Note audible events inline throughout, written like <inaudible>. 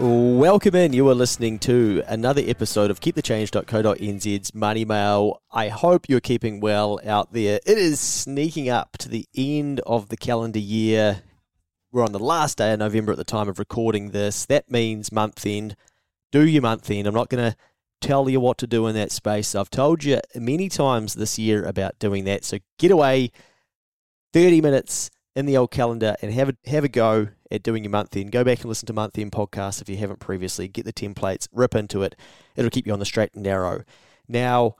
Welcome in. You are listening to another episode of KeepTheChange.co.nz's Money Mail. I hope you're keeping well out there. It is sneaking up to the end of the calendar year. We're on the last day of November at the time of recording this. That means month end. Do your month end. I'm not going to tell you what to do in that space. I've told you many times this year about doing that. So get away 30 minutes in the old calendar and have a, have a go at doing your month end. Go back and listen to month end podcasts if you haven't previously. Get the templates, rip into it. It'll keep you on the straight and narrow. Now,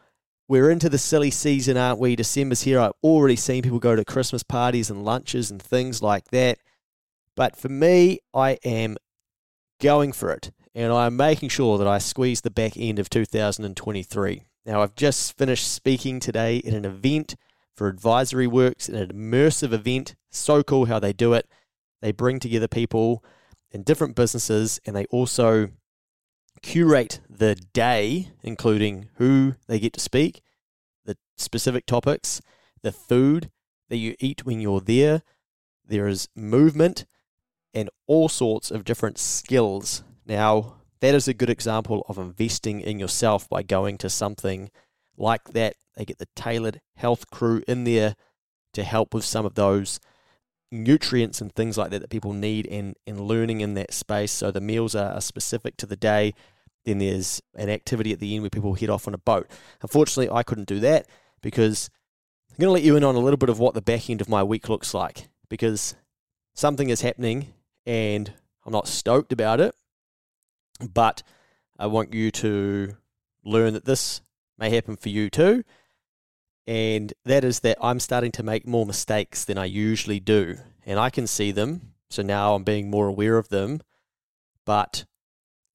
we're into the silly season, aren't we? December's here. I've already seen people go to Christmas parties and lunches and things like that. But for me, I am going for it and I'm making sure that I squeeze the back end of 2023. Now, I've just finished speaking today at an event for Advisory Works, an immersive event. So cool how they do it. They bring together people in different businesses and they also curate the day, including who they get to speak, the specific topics, the food that you eat when you're there. There is movement and all sorts of different skills. Now, that is a good example of investing in yourself by going to something like that. They get the tailored health crew in there to help with some of those nutrients and things like that that people need and, and learning in that space. So the meals are, are specific to the day. Then there's an activity at the end where people head off on a boat. Unfortunately, I couldn't do that because I'm going to let you in on a little bit of what the back end of my week looks like because something is happening and I'm not stoked about it, but I want you to learn that this may happen for you too and that is that I'm starting to make more mistakes than I usually do, and I can see them. So now I'm being more aware of them. But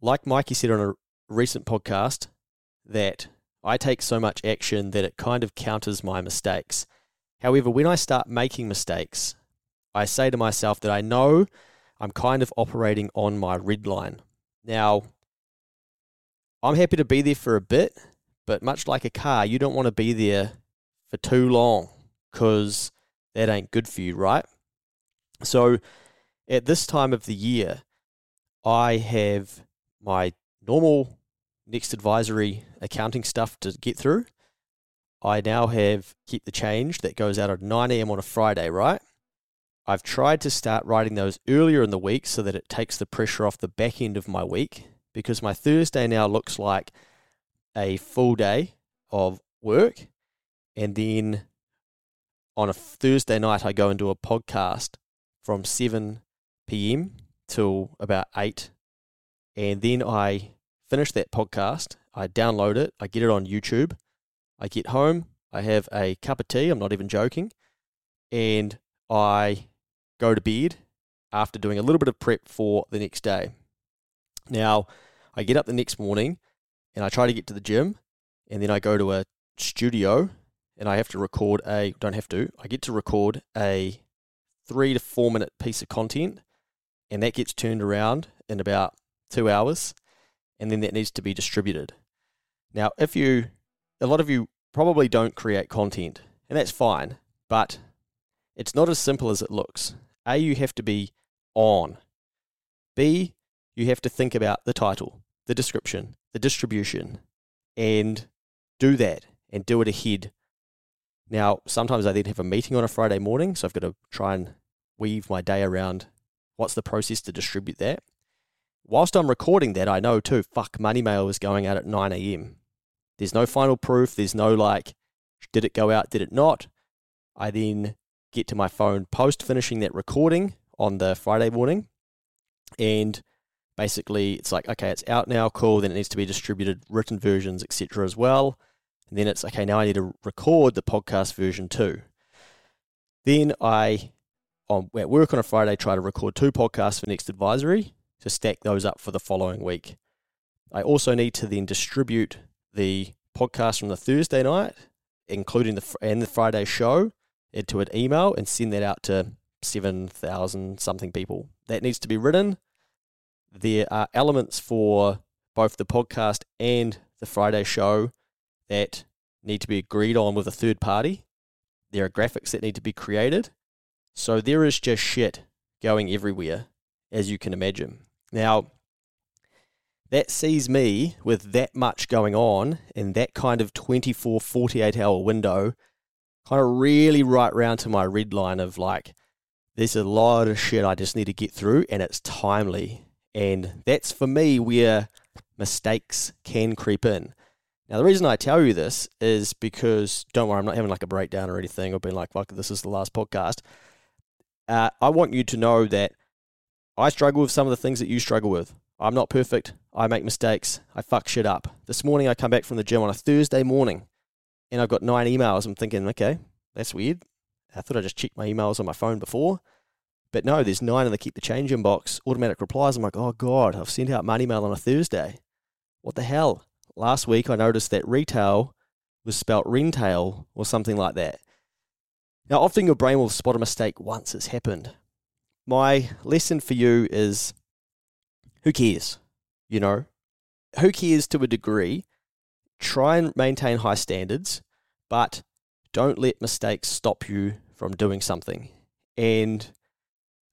like Mikey said on a recent podcast, that I take so much action that it kind of counters my mistakes. However, when I start making mistakes, I say to myself that I know I'm kind of operating on my red line. Now, I'm happy to be there for a bit, but much like a car, you don't want to be there for too long because that ain't good for you, right? So at this time of the year, I have my normal next advisory accounting stuff to get through. I now have Keep the Change that goes out at 9 a.m. on a Friday, right? I've tried to start writing those earlier in the week so that it takes the pressure off the back end of my week because my Thursday now looks like a full day of work and then on a Thursday night, I go and do a podcast from 7 p.m. till about 8. And then I finish that podcast. I download it. I get it on YouTube. I get home. I have a cup of tea. I'm not even joking. And I go to bed after doing a little bit of prep for the next day. Now, I get up the next morning and I try to get to the gym. And then I go to a studio and I have to record a don't have to I get to record a three to four minute piece of content, and that gets turned around in about two hours, and then that needs to be distributed. Now, if you a lot of you probably don't create content, and that's fine, but it's not as simple as it looks. A, you have to be on. B, you have to think about the title, the description, the distribution, and do that and do it ahead. Now, sometimes I then have a meeting on a Friday morning, so I've got to try and weave my day around what's the process to distribute that. Whilst I'm recording that, I know too, fuck, Money Mail is going out at 9 a.m. There's no final proof. There's no like, did it go out? Did it not? I then get to my phone post finishing that recording on the Friday morning. And basically, it's like, okay, it's out now, cool. Then it needs to be distributed, written versions, etc. as well. And then it's, okay, now I need to record the podcast version too. Then I, on, at work on a Friday, try to record two podcasts for Next Advisory to stack those up for the following week. I also need to then distribute the podcast from the Thursday night, including the and the Friday show, into an email and send that out to seven thousand something people. That needs to be written. There are elements for both the podcast and the Friday show that need to be agreed on with a third party. There are graphics that need to be created. So there is just shit going everywhere, as you can imagine. Now, that sees me with that much going on in that kind of 24, 48 hour window, kind of really right round to my red line of like, there's a lot of shit I just need to get through and it's timely. And that's for me where mistakes can creep in. Now, the reason I tell you this is because, don't worry, I'm not having like a breakdown or anything or being like, fuck, this is the last podcast. Uh, I want you to know that I struggle with some of the things that you struggle with. I'm not perfect. I make mistakes. I fuck shit up. This morning I come back from the gym on a Thursday morning and I've got nine emails. I'm thinking, okay, that's weird. I thought I just checked my emails on my phone before. But no, there's nine in the keep the change inbox, automatic replies. I'm like, oh God, I've sent out my email on a Thursday. What the hell? Last week I noticed that retail was spelt rentail or something like that. Now, often your brain will spot a mistake once it's happened my lesson for you is who cares? You know, who cares to a degree? Try and maintain high standards, but don't let mistakes stop you from doing something. And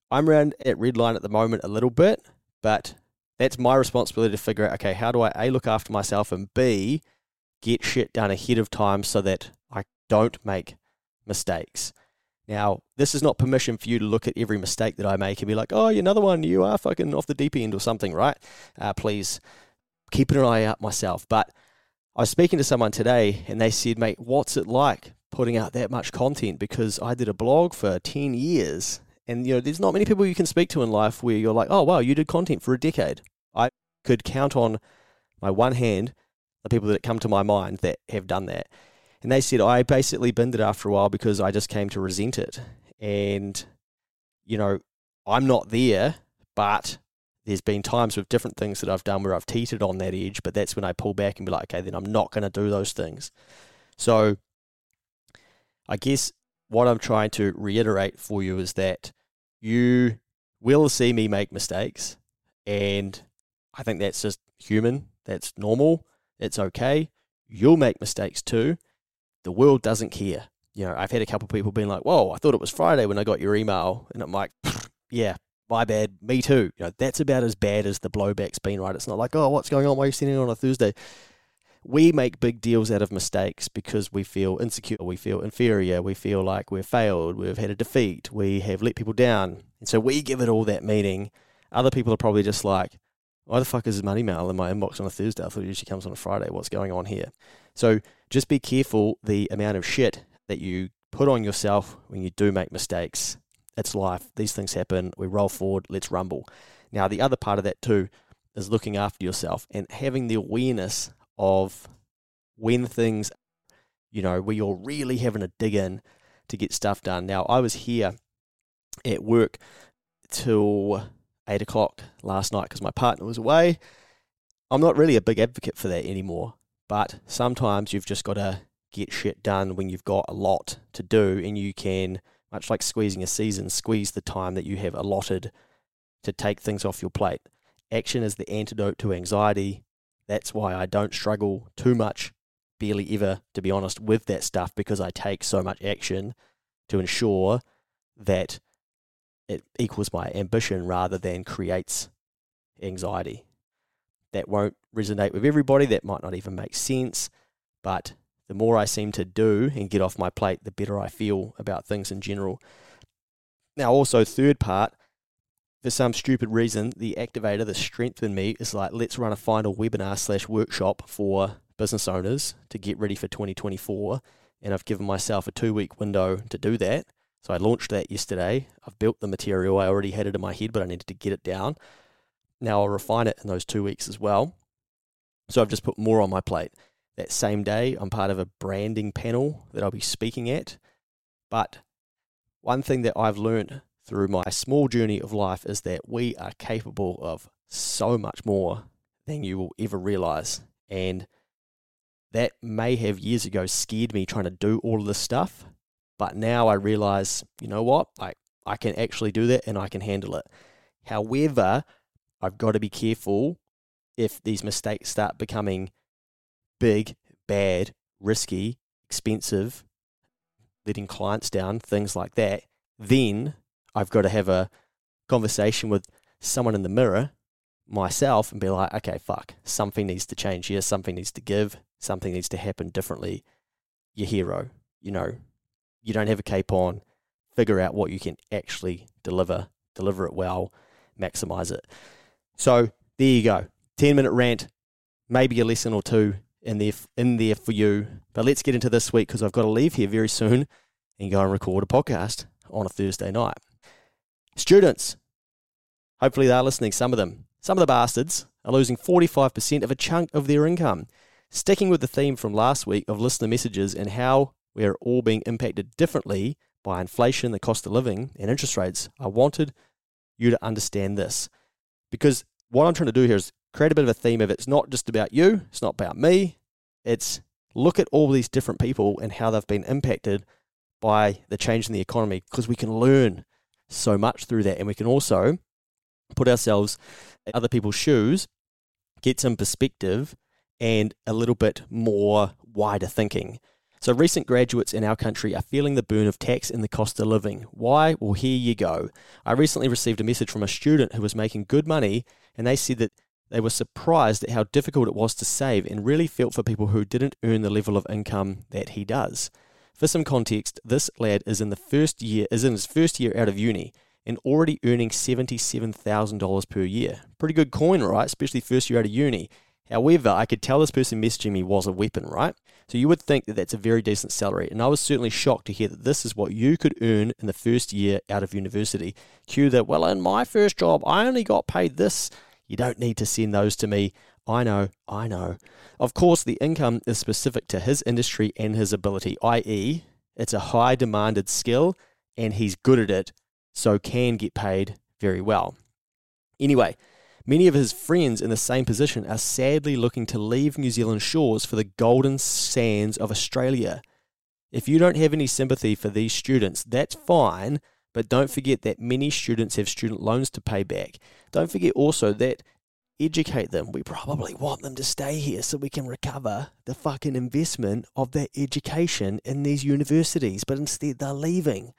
I'm around at Redline at the moment a little bit, but that's my responsibility to figure out okay, how do I A, look after myself, and B, get shit done ahead of time so that I don't make mistakes. Now, this is not permission for you to look at every mistake that I make and be like, oh, you're another one, you are fucking off the deep end or something, right? Uh, please keep an eye out myself. But I was speaking to someone today and they said, mate, what's it like putting out that much content? Because I did a blog for 10 years and, you know, there's not many people you can speak to in life where you're like, oh, wow, you did content for a decade. Could count on my one hand the people that come to my mind that have done that. And they said, I basically binned it after a while because I just came to resent it. And, you know, I'm not there, but there's been times with different things that I've done where I've teetered on that edge, but that's when I pull back and be like, okay, then I'm not going to do those things. So I guess what I'm trying to reiterate for you is that you will see me make mistakes. And I think that's just human. That's normal. It's okay. You'll make mistakes too the world doesn't care. You know, I've had a couple of people being like, "Whoa, I thought it was Friday when I got your email," and I'm like, "Yeah, my bad, me too." You know, that's about as bad as the blowback's been, right? It's not like, "Oh, what's going on? Why are you sending it on a Thursday?" We make big deals out of mistakes because we feel insecure, we feel inferior, we feel like we've failed, we've had a defeat, we have let people down, and so we give it all that meaning. Other people are probably just like, "Why the fuck is money mail in my inbox on a Thursday? I thought it usually comes on a Friday. What's going on here?" So just be careful the amount of shit that you put on yourself when you do make mistakes. It's life. These things happen. We roll forward. Let's rumble. Now, the other part of that too is looking after yourself and having the awareness of when things, you know, where you're really having to dig in to get stuff done. Now, I was here at work till eight o'clock last night because my partner was away. I'm not really a big advocate for that anymore. But sometimes you've just got to get shit done when you've got a lot to do, and you can, much like squeezing a season, squeeze the time that you have allotted to take things off your plate. Action is the antidote to anxiety. That's why I don't struggle too much barely ever, to be honest, with that stuff because I take so much action to ensure that it equals my ambition rather than creates anxiety. That won't resonate with everybody, that might not even make sense, but the more I seem to do and get off my plate, the better I feel about things in general. Now, also, third part, for some stupid reason, the activator, the strength in me, is like, let's run a final webinar slash workshop for business owners to get ready for 2024. And I've given myself a two week window to do that. So I launched that yesterday. I've built the material. I already had it in my head, but I needed to get it down. Now I'll refine it in those two weeks as well. So I've just put more on my plate. That same day, I'm part of a branding panel that I'll be speaking at. But one thing that I've learned through my small journey of life is that we are capable of so much more than you will ever realize. And that may have years ago scared me trying to do all of this stuff. But now I realize, you know what? I, I can actually do that and I can handle it. However, I've got to be careful if these mistakes start becoming big, bad, risky, expensive, letting clients down, things like that, then I've got to have a conversation with someone in the mirror, myself, and be like, okay, fuck, something needs to change here, something needs to give, something needs to happen differently. Your hero, you know, you don't have a cape on, figure out what you can actually deliver, deliver it well, maximize it. So there you go. 10 minute rant, maybe a lesson or two in there, in there for you. But let's get into this week because I've got to leave here very soon and go and record a podcast on a Thursday night. Students, hopefully they're listening, some of them. Some of the bastards are losing 45% of a chunk of their income. Sticking with the theme from last week of listener messages and how we're all being impacted differently by inflation, the cost of living, and interest rates, I wanted you to understand this. Because what I'm trying to do here is create a bit of a theme of it. It's not just about you, it's not about me. It's look at all these different people and how they've been impacted by the change in the economy because we can learn so much through that. And we can also put ourselves in other people's shoes, get some perspective, and a little bit more wider thinking. So, recent graduates in our country are feeling the burn of tax and the cost of living. Why? Well, here you go. I recently received a message from a student who was making good money, and they said that they were surprised at how difficult it was to save and really felt for people who didn't earn the level of income that he does. For some context, this lad is in the first year is in his first year out of uni and already earning $77,000 per year. Pretty good coin, right? Especially first year out of uni. However, I could tell this person messaging me was a weapon, right? So you would think that that's a very decent salary. And I was certainly shocked to hear that this is what you could earn in the first year out of university. Cue that, well, in my first job, I only got paid this. You don't need to send those to me. I know, I know. Of course, the income is specific to his industry and his ability, i.e., it's a high demanded skill and he's good at it, so can get paid very well. Anyway, many of his friends in the same position are sadly looking to leave New Zealand shores for the golden sands of Australia. If you don't have any sympathy for these students, that's fine, but don't forget that many students have student loans to pay back. Don't forget also that educate them. We probably want them to stay here so we can recover the fucking investment of their education in these universities, but instead they're leaving.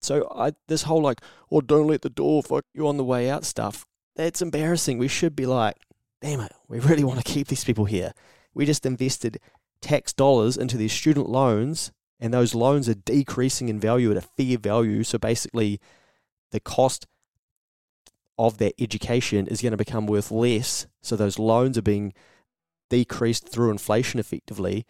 So I this whole like, oh don't let the door fuck you on the way out stuff, that's embarrassing. We should be like, damn it, we really want to keep these people here. We just invested tax dollars into these student loans and those loans are decreasing in value at a fair value. So basically the cost of that education is going to become worth less. So those loans are being decreased through inflation effectively.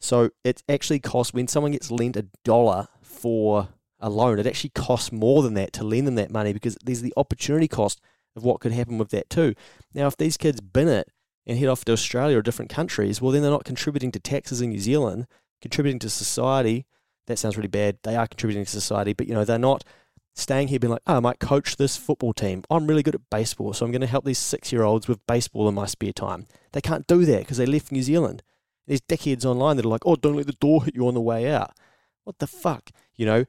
So it actually costs when someone gets lent a dollar for a loan, it actually costs more than that to lend them that money because there's the opportunity cost of what could happen with that too. Now, if these kids bin it and head off to Australia or different countries, well, then they're not contributing to taxes in New Zealand, contributing to society. That sounds really bad. They are contributing to society, but you know they're not staying here being like, oh, I might coach this football team. I'm really good at baseball, so I'm going to help these six year olds with baseball in my spare time. They can't do that because they left New Zealand. There's dickheads online that are like, oh, don't let the door hit you on the way out. What the fuck? You know,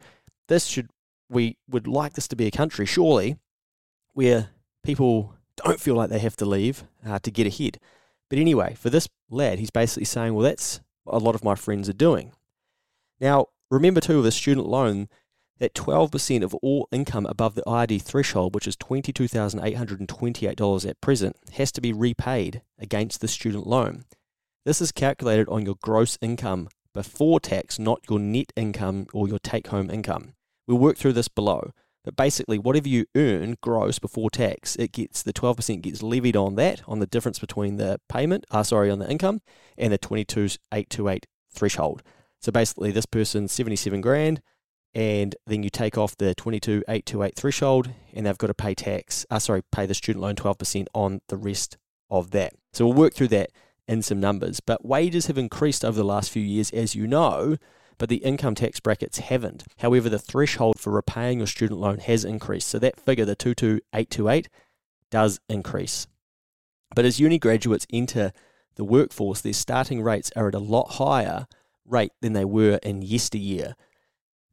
this should, we would like this to be a country, surely, where people don't feel like they have to leave uh, to get ahead. But anyway, for this lad, he's basically saying, well, that's a lot of my friends are doing. Now, remember too with a student loan that 12% of all income above the IRD threshold, which is $22,828 at present, has to be repaid against the student loan. This is calculated on your gross income before tax, not your net income or your take home income. We'll work through this below. But basically, whatever you earn gross before tax, it gets the 12% gets levied on that, on the difference between the payment, uh, sorry, on the income, and the 22,828 threshold. So basically, this person's 77 grand, and then you take off the 22,828 threshold, and they've got to pay tax, uh, sorry, pay the student loan 12% on the rest of that. So we'll work through that in some numbers. But wages have increased over the last few years, as you know, but the income tax brackets haven't. However, the threshold for repaying your student loan has increased. So that figure, the 22828, does increase. But as uni graduates enter the workforce, their starting rates are at a lot higher rate than they were in yesteryear.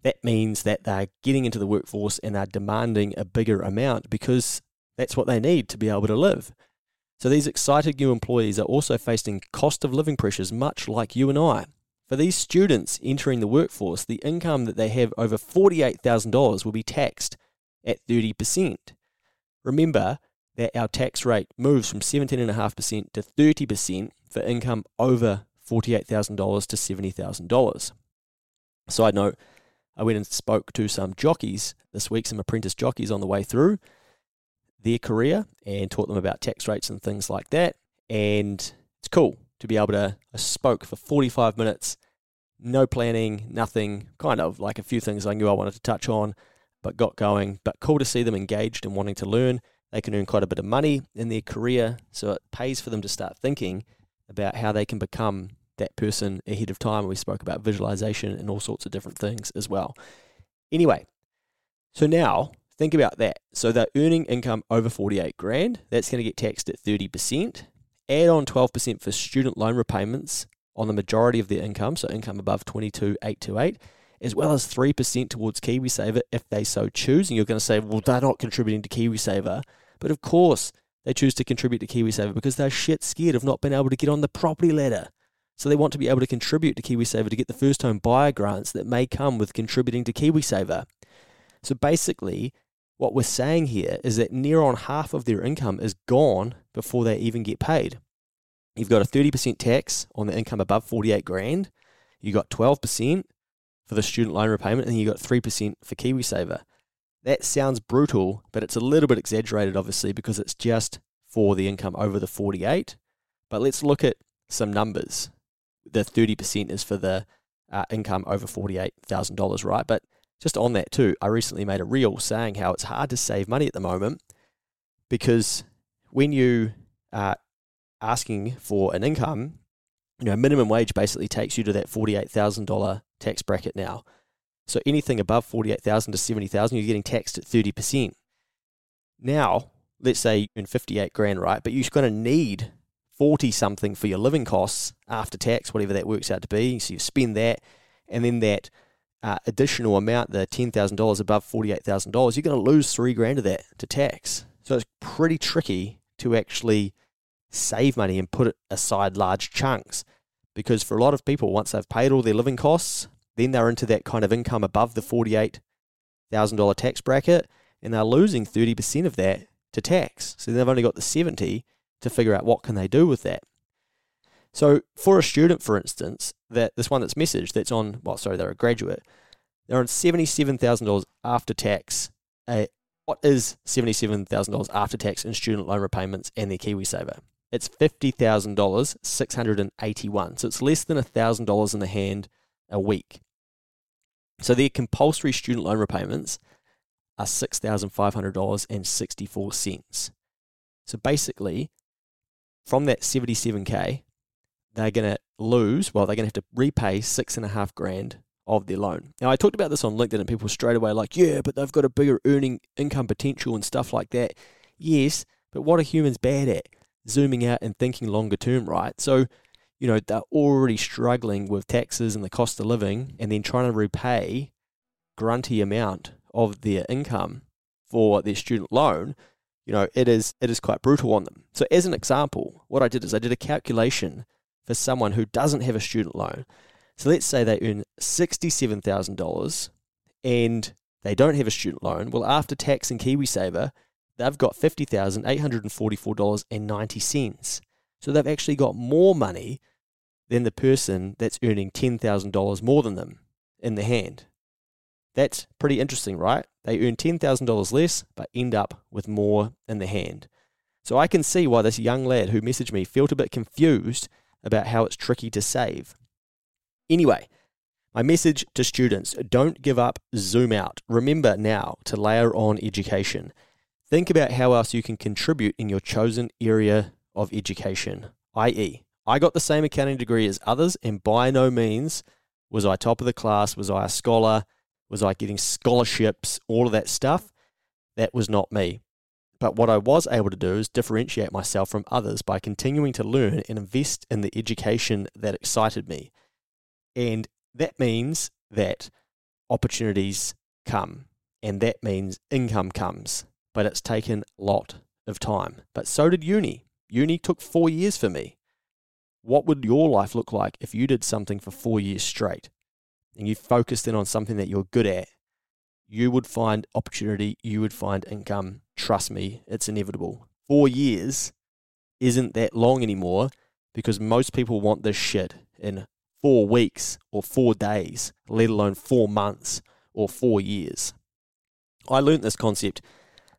That means that they're getting into the workforce and they're demanding a bigger amount because that's what they need to be able to live. So these excited new employees are also facing cost of living pressures, much like you and I. For these students entering the workforce, the income that they have over $48,000 will be taxed at 30%. Remember that our tax rate moves from 17.5% to 30% for income over $48,000 to $70,000. Side note, I went and spoke to some jockeys this week, some apprentice jockeys on the way through their career and taught them about tax rates and things like that. And it's cool to be able to. I spoke for 45 minutes, no planning, nothing, kind of like a few things I knew I wanted to touch on, but got going. But cool to see them engaged and wanting to learn. They can earn quite a bit of money in their career, so it pays for them to start thinking about how they can become that person ahead of time. We spoke about visualization and all sorts of different things as well. Anyway, so now think about that. So they're earning income over 48 grand. That's going to get taxed at 30% add on 12% for student loan repayments on the majority of their income, so income above 22,828, as well as 3% towards KiwiSaver if they so choose. And you're going to say, well, they're not contributing to KiwiSaver. But of course, they choose to contribute to KiwiSaver because they're shit scared of not being able to get on the property ladder. So they want to be able to contribute to KiwiSaver to get the first home buyer grants that may come with contributing to KiwiSaver. So basically, what we're saying here is that near on half of their income is gone before they even get paid. You've got a 30% tax on the income above 48 grand. You got 12% for the student loan repayment, and you got 3% for KiwiSaver. That sounds brutal, but it's a little bit exaggerated, obviously, because it's just for the income over the 48. But let's look at some numbers. The 30% is for the uh, income over $48,000, right? But just on that too, I recently made a reel saying how it's hard to save money at the moment because when you are asking for an income, you know, minimum wage basically takes you to that $48,000 tax bracket now. So anything above 48,000 to 70,000, you're getting taxed at 30%. Now, let's say you're in 58 grand, right? But you're going to need 40 something for your living costs after tax, whatever that works out to be. So you spend that, and then that uh, additional amount, the $10,000 above $48,000, you're going to lose three grand of that to tax. So it's pretty tricky to actually save money and put it aside large chunks because for a lot of people, once they've paid all their living costs, then they're into that kind of income above the $48,000 tax bracket and they're losing 30% of that to tax. So they've only got the 70 to figure out what can they do with that. So for a student, for instance, that this one that's messaged that's on well, sorry, they're a graduate, they're on seventy seven thousand dollars after tax. What is seventy seven thousand dollars after tax in student loan repayments and their KiwiSaver? It's fifty thousand dollars, six hundred and eighty one. So it's less than a thousand dollars in the hand a week. So their compulsory student loan repayments are six thousand five hundred dollars and sixty four cents. So basically, from that seventy seven k, they're going to lose, well, they're going to have to repay six and a half grand of their loan. Now, I talked about this on LinkedIn, and people straight away like, yeah, but they've got a bigger earning income potential and stuff like that. Yes, but what are humans bad at? Zooming out and thinking longer term, right? So, you know, they're already struggling with taxes and the cost of living, and then trying to repay grunty amount of their income for their student loan. You know, it is it is quite brutal on them. So, as an example, what I did is I did a calculation for someone who doesn't have a student loan. So let's say they earn $67,000 and they don't have a student loan. Well, after tax and KiwiSaver, they've got $50,844.90. So they've actually got more money than the person that's earning $10,000 more than them in the hand. That's pretty interesting, right? They earn $10,000 less, but end up with more in the hand. So I can see why this young lad who messaged me felt a bit confused about how it's tricky to save. Anyway, my message to students don't give up, zoom out. Remember now to layer on education. Think about how else you can contribute in your chosen area of education, i.e., I got the same accounting degree as others, and by no means was I top of the class, was I a scholar, was I getting scholarships, all of that stuff. That was not me. But what I was able to do is differentiate myself from others by continuing to learn and invest in the education that excited me. And that means that opportunities come, and that means income comes. But it's taken a lot of time. But so did uni. Uni took four years for me. What would your life look like if you did something for four years straight and you focused in on something that you're good at? You would find opportunity, you would find income. Trust me, it's inevitable. Four years isn't that long anymore because most people want this shit in four weeks or four days, let alone four months or four years. I learned this concept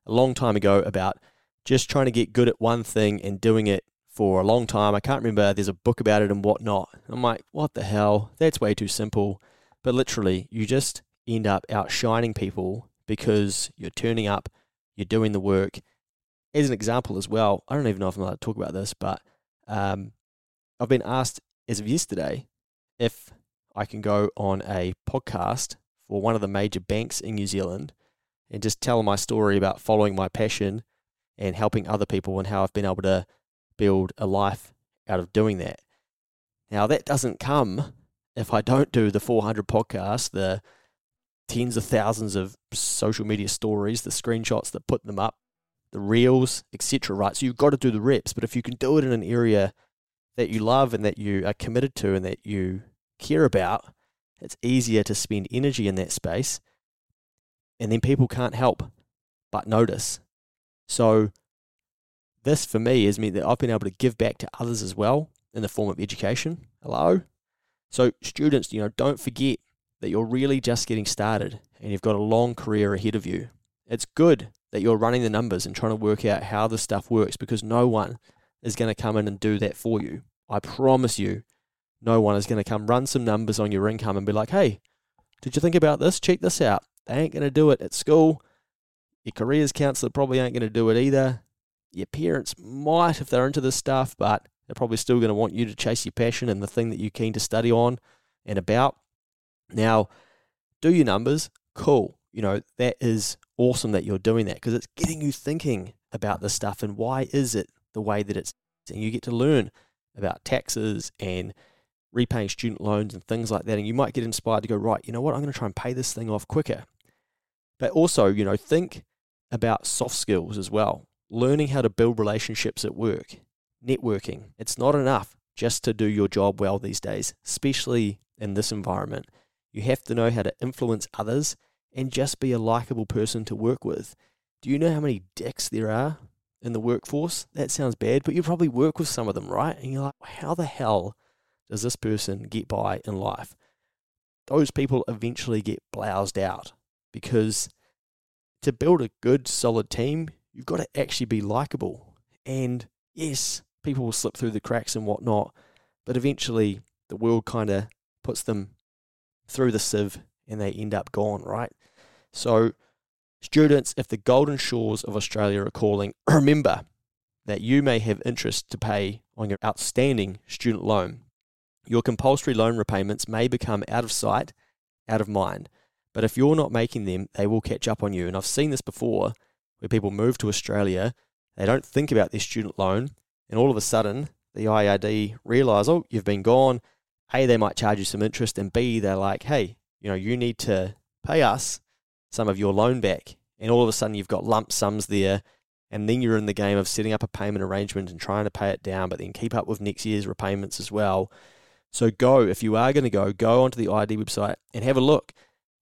a long time ago about just trying to get good at one thing and doing it for a long time. I can't remember, there's a book about it and whatnot. I'm like, what the hell? That's way too simple. But literally, you just end up outshining people because you're turning up, you're doing the work. As an example as well, I don't even know if I'm allowed to talk about this, but um, I've been asked as of yesterday if I can go on a podcast for one of the major banks in New Zealand and just tell my story about following my passion and helping other people and how I've been able to build a life out of doing that. Now, that doesn't come if I don't do the 400 podcasts, the tens of thousands of social media stories, the screenshots that put them up, the reels, etc. Right? So you've got to do the reps. But if you can do it in an area that you love and that you are committed to and that you care about, it's easier to spend energy in that space. And then people can't help but notice. So this for me has meant that I've been able to give back to others as well in the form of education. Hello? So, students, you know, don't forget that you're really just getting started and you've got a long career ahead of you. It's good that you're running the numbers and trying to work out how the stuff works because no one is going to come in and do that for you. I promise you, no one is going to come run some numbers on your income and be like, hey, did you think about this? Check this out. They ain't going to do it at school. Your careers counselor probably ain't going to do it either your parents might if they're into this stuff, but they're probably still going to want you to chase your passion and the thing that you're keen to study on and about. Now, do your numbers, cool. You know, that is awesome that you're doing that because it's getting you thinking about this stuff and why is it the way that it's and you get to learn about taxes and repaying student loans and things like that and you might get inspired to go right you know what i'm going to try and pay this thing off quicker but also you know think about soft skills as well learning how to build relationships at work, networking. It's not enough just to do your job well these days, especially in this environment. You have to know how to influence others and just be a likable person to work with. Do you know how many dicks there are in the workforce? That sounds bad, but you probably work with some of them, right? And you're like, how the hell does this person get by in life? Those people eventually get bloused out because to build a good, solid team, you've got to actually be likable. And yes, people will slip through the cracks and whatnot, but eventually the world kind of puts them through the sieve and they end up gone, right? So, students, if the golden shores of Australia are calling, <clears throat> remember that you may have interest to pay on your outstanding student loan. Your compulsory loan repayments may become out of sight, out of mind, but if you're not making them, they will catch up on you. And I've seen this before where people move to Australia, they don't think about their student loan, and all of a sudden the IRD realise, oh, you've been gone. A, they might charge you some interest, and B, they're like, hey, you know, you need to pay us some of your loan back. And all of a sudden you've got lump sums there, and then you're in the game of setting up a payment arrangement and trying to pay it down, but then keep up with next year's repayments as well. So go, if you are going to go, go onto the IRD website and have a look.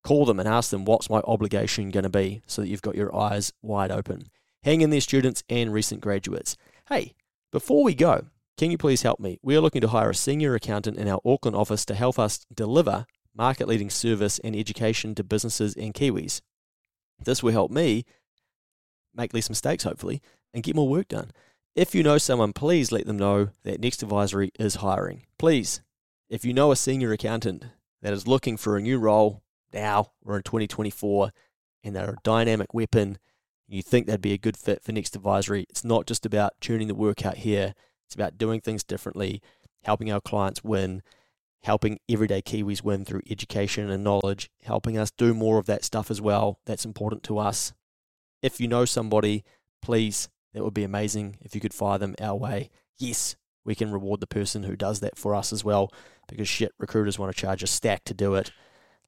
Call them and ask them what's my obligation going to be so that you've got your eyes wide open. Hang in there, students and recent graduates. Hey, before we go, can you please help me? We are looking to hire a senior accountant in our Auckland office to help us deliver market leading service and education to businesses and Kiwis. This will help me make less mistakes, hopefully, and get more work done. If you know someone, please let them know that Next Advisory is hiring. Please, if you know a senior accountant that is looking for a new role now or in 2024 and they're a dynamic weapon, you think they'd be a good fit for Next Advisory, it's not just about tuning the work out here, it's about doing things differently, helping our clients win, helping everyday Kiwis win through education and knowledge, helping us do more of that stuff as well. That's important to us. If you know somebody, please, that would be amazing if you could fire them our way. Yes, we can reward the person who does that for us as well because shit, recruiters want to charge a stack to do it.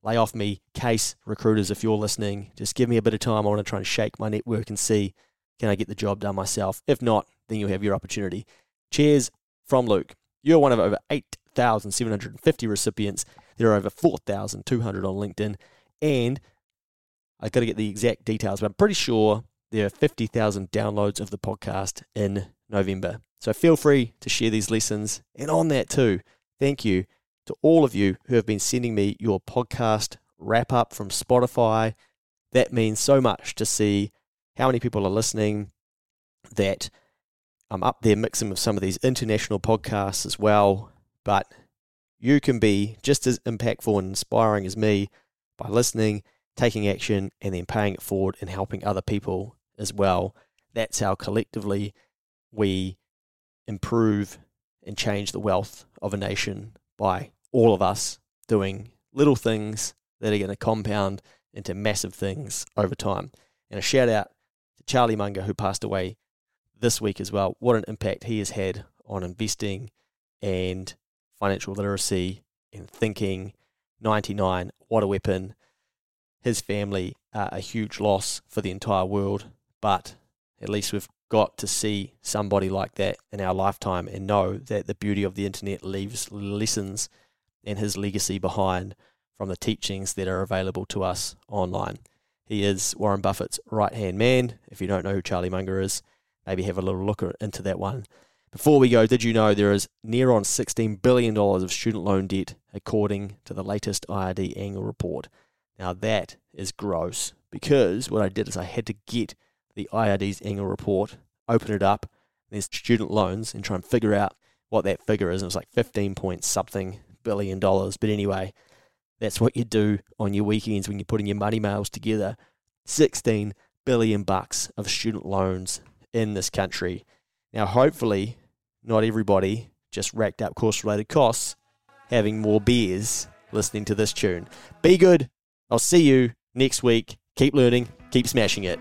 Lay off me, case recruiters, if you're listening. Just give me a bit of time. I want to try and shake my network and see can I get the job done myself. If not, then you'll have your opportunity. Cheers from Luke. You're one of over 8,750 recipients. There are over 4,200 on LinkedIn. And I've got to get the exact details, but I'm pretty sure there are 50,000 downloads of the podcast in November. So feel free to share these lessons. And on that, too, thank you to all of you who have been sending me your podcast wrap up from Spotify. That means so much to see how many people are listening, that I'm up there mixing with some of these international podcasts as well. But you can be just as impactful and inspiring as me by listening taking action, and then paying it forward and helping other people as well. That's how collectively we improve and change the wealth of a nation by all of us doing little things that are going to compound into massive things over time. And a shout out to Charlie Munger, who passed away this week as well. What an impact he has had on investing and financial literacy and thinking. 99, what a weapon his family uh, a huge loss for the entire world, but at least we've got to see somebody like that in our lifetime and know that the beauty of the internet leaves lessons and his legacy behind from the teachings that are available to us online. He is Warren Buffett's right hand man. If you don't know who Charlie Munger is, maybe have a little look into that one. Before we go, did you know there is near on $16 billion of student loan debt according to the latest IRD annual report? Now that is gross because what I did is I had to get the IRD's annual report, open it up, there's student loans, and try and figure out what that figure is. And it was like 15 point something billion dollars. But anyway, that's what you do on your weekends when you're putting your money mails together. 16 billion bucks of student loans in this country. Now, hopefully, not everybody just racked up course related costs having more beers listening to this tune. Be good, I'll see you next week. Keep learning, keep smashing it.